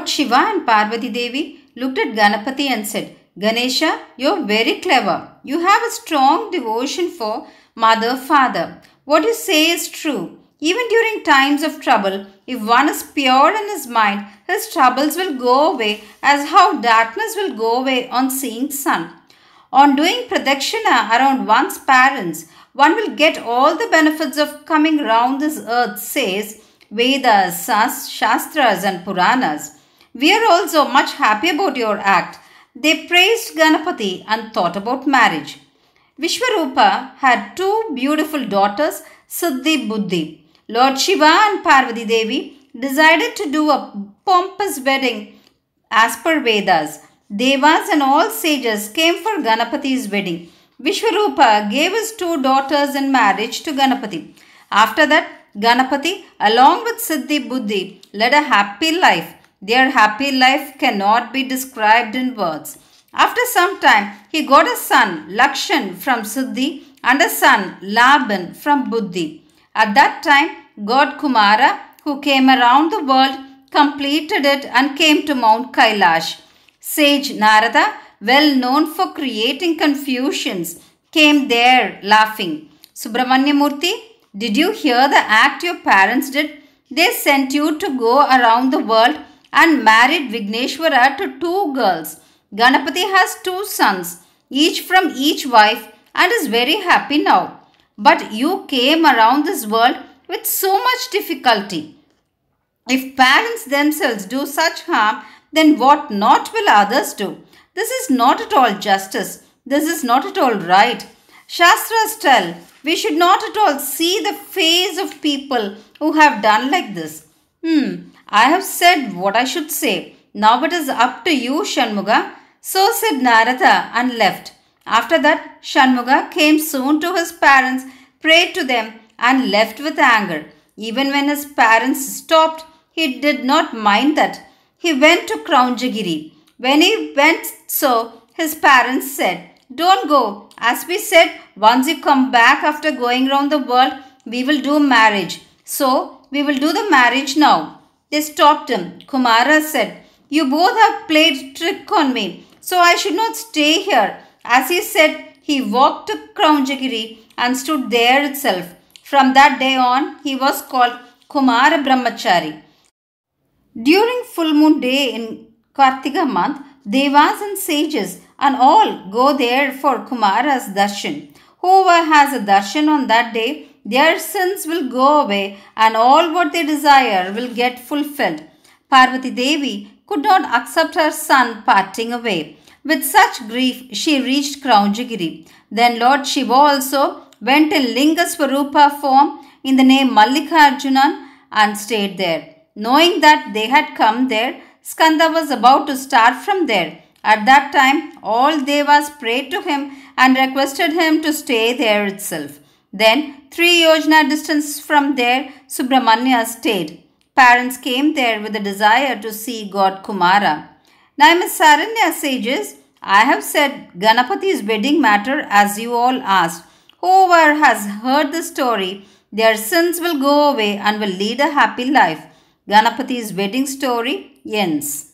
Lord Shiva and Parvati Devi looked at Ganapati and said, Ganesha, you're very clever. You have a strong devotion for mother, father. What you say is true. Even during times of trouble, if one is pure in his mind, his troubles will go away as how darkness will go away on seeing sun. On doing pradakshina around one's parents, one will get all the benefits of coming round this earth, says Vedas, Shastras, and Puranas. We are also much happy about your act. They praised Ganapati and thought about marriage. Vishwarupa had two beautiful daughters, Siddhi Buddhi. Lord Shiva and Parvati Devi decided to do a pompous wedding as per Vedas. Devas and all sages came for Ganapati's wedding. Vishwarupa gave his two daughters in marriage to Ganapati. After that, Ganapati, along with Siddhi Buddhi, led a happy life. Their happy life cannot be described in words. After some time, he got a son, Lakshan, from Siddhi and a son, Laban, from Buddhi. At that time, God Kumara, who came around the world, completed it and came to Mount Kailash. Sage Narada, well known for creating confusions, came there laughing. Subramanyamurti, did you hear the act your parents did? They sent you to go around the world and married Vigneshwara to two girls. Ganapati has two sons, each from each wife, and is very happy now. But you came around this world with so much difficulty. If parents themselves do such harm, then what not will others do? This is not at all justice. This is not at all right. Shastras tell we should not at all see the face of people who have done like this. Hmm, I have said what I should say. Now it is up to you, Shanmuga. So said Narada and left. After that, Shanmuga came soon to his parents, prayed to them, and left with anger. Even when his parents stopped, he did not mind that. He went to Kraunjagiri. When he went so, his parents said, Don't go. As we said, once you come back after going round the world, we will do marriage. So, we will do the marriage now. They stopped him. Kumara said, You both have played trick on me, so I should not stay here. As he said, he walked to Kraunjagiri and stood there itself. From that day on, he was called Kumara Brahmachari. During full moon day in Kartika month, Devas and sages and all go there for Kumara's darshan. Whoever has a darshan on that day, their sins will go away and all what they desire will get fulfilled. Parvati Devi could not accept her son parting away. With such grief, she reached Kraunjagiri. Then Lord Shiva also went in Linga Swarupa form in the name Mallikarjunan and stayed there. Knowing that they had come there, Skanda was about to start from there. At that time, all devas prayed to him and requested him to stay there itself. Then, three yojana distance from there, Subramanya stayed. Parents came there with a desire to see God Kumara. Naimisaranya sages, I have said Ganapati's wedding matter as you all asked. Whoever has heard the story, their sins will go away and will lead a happy life. Ganapati's wedding story ends.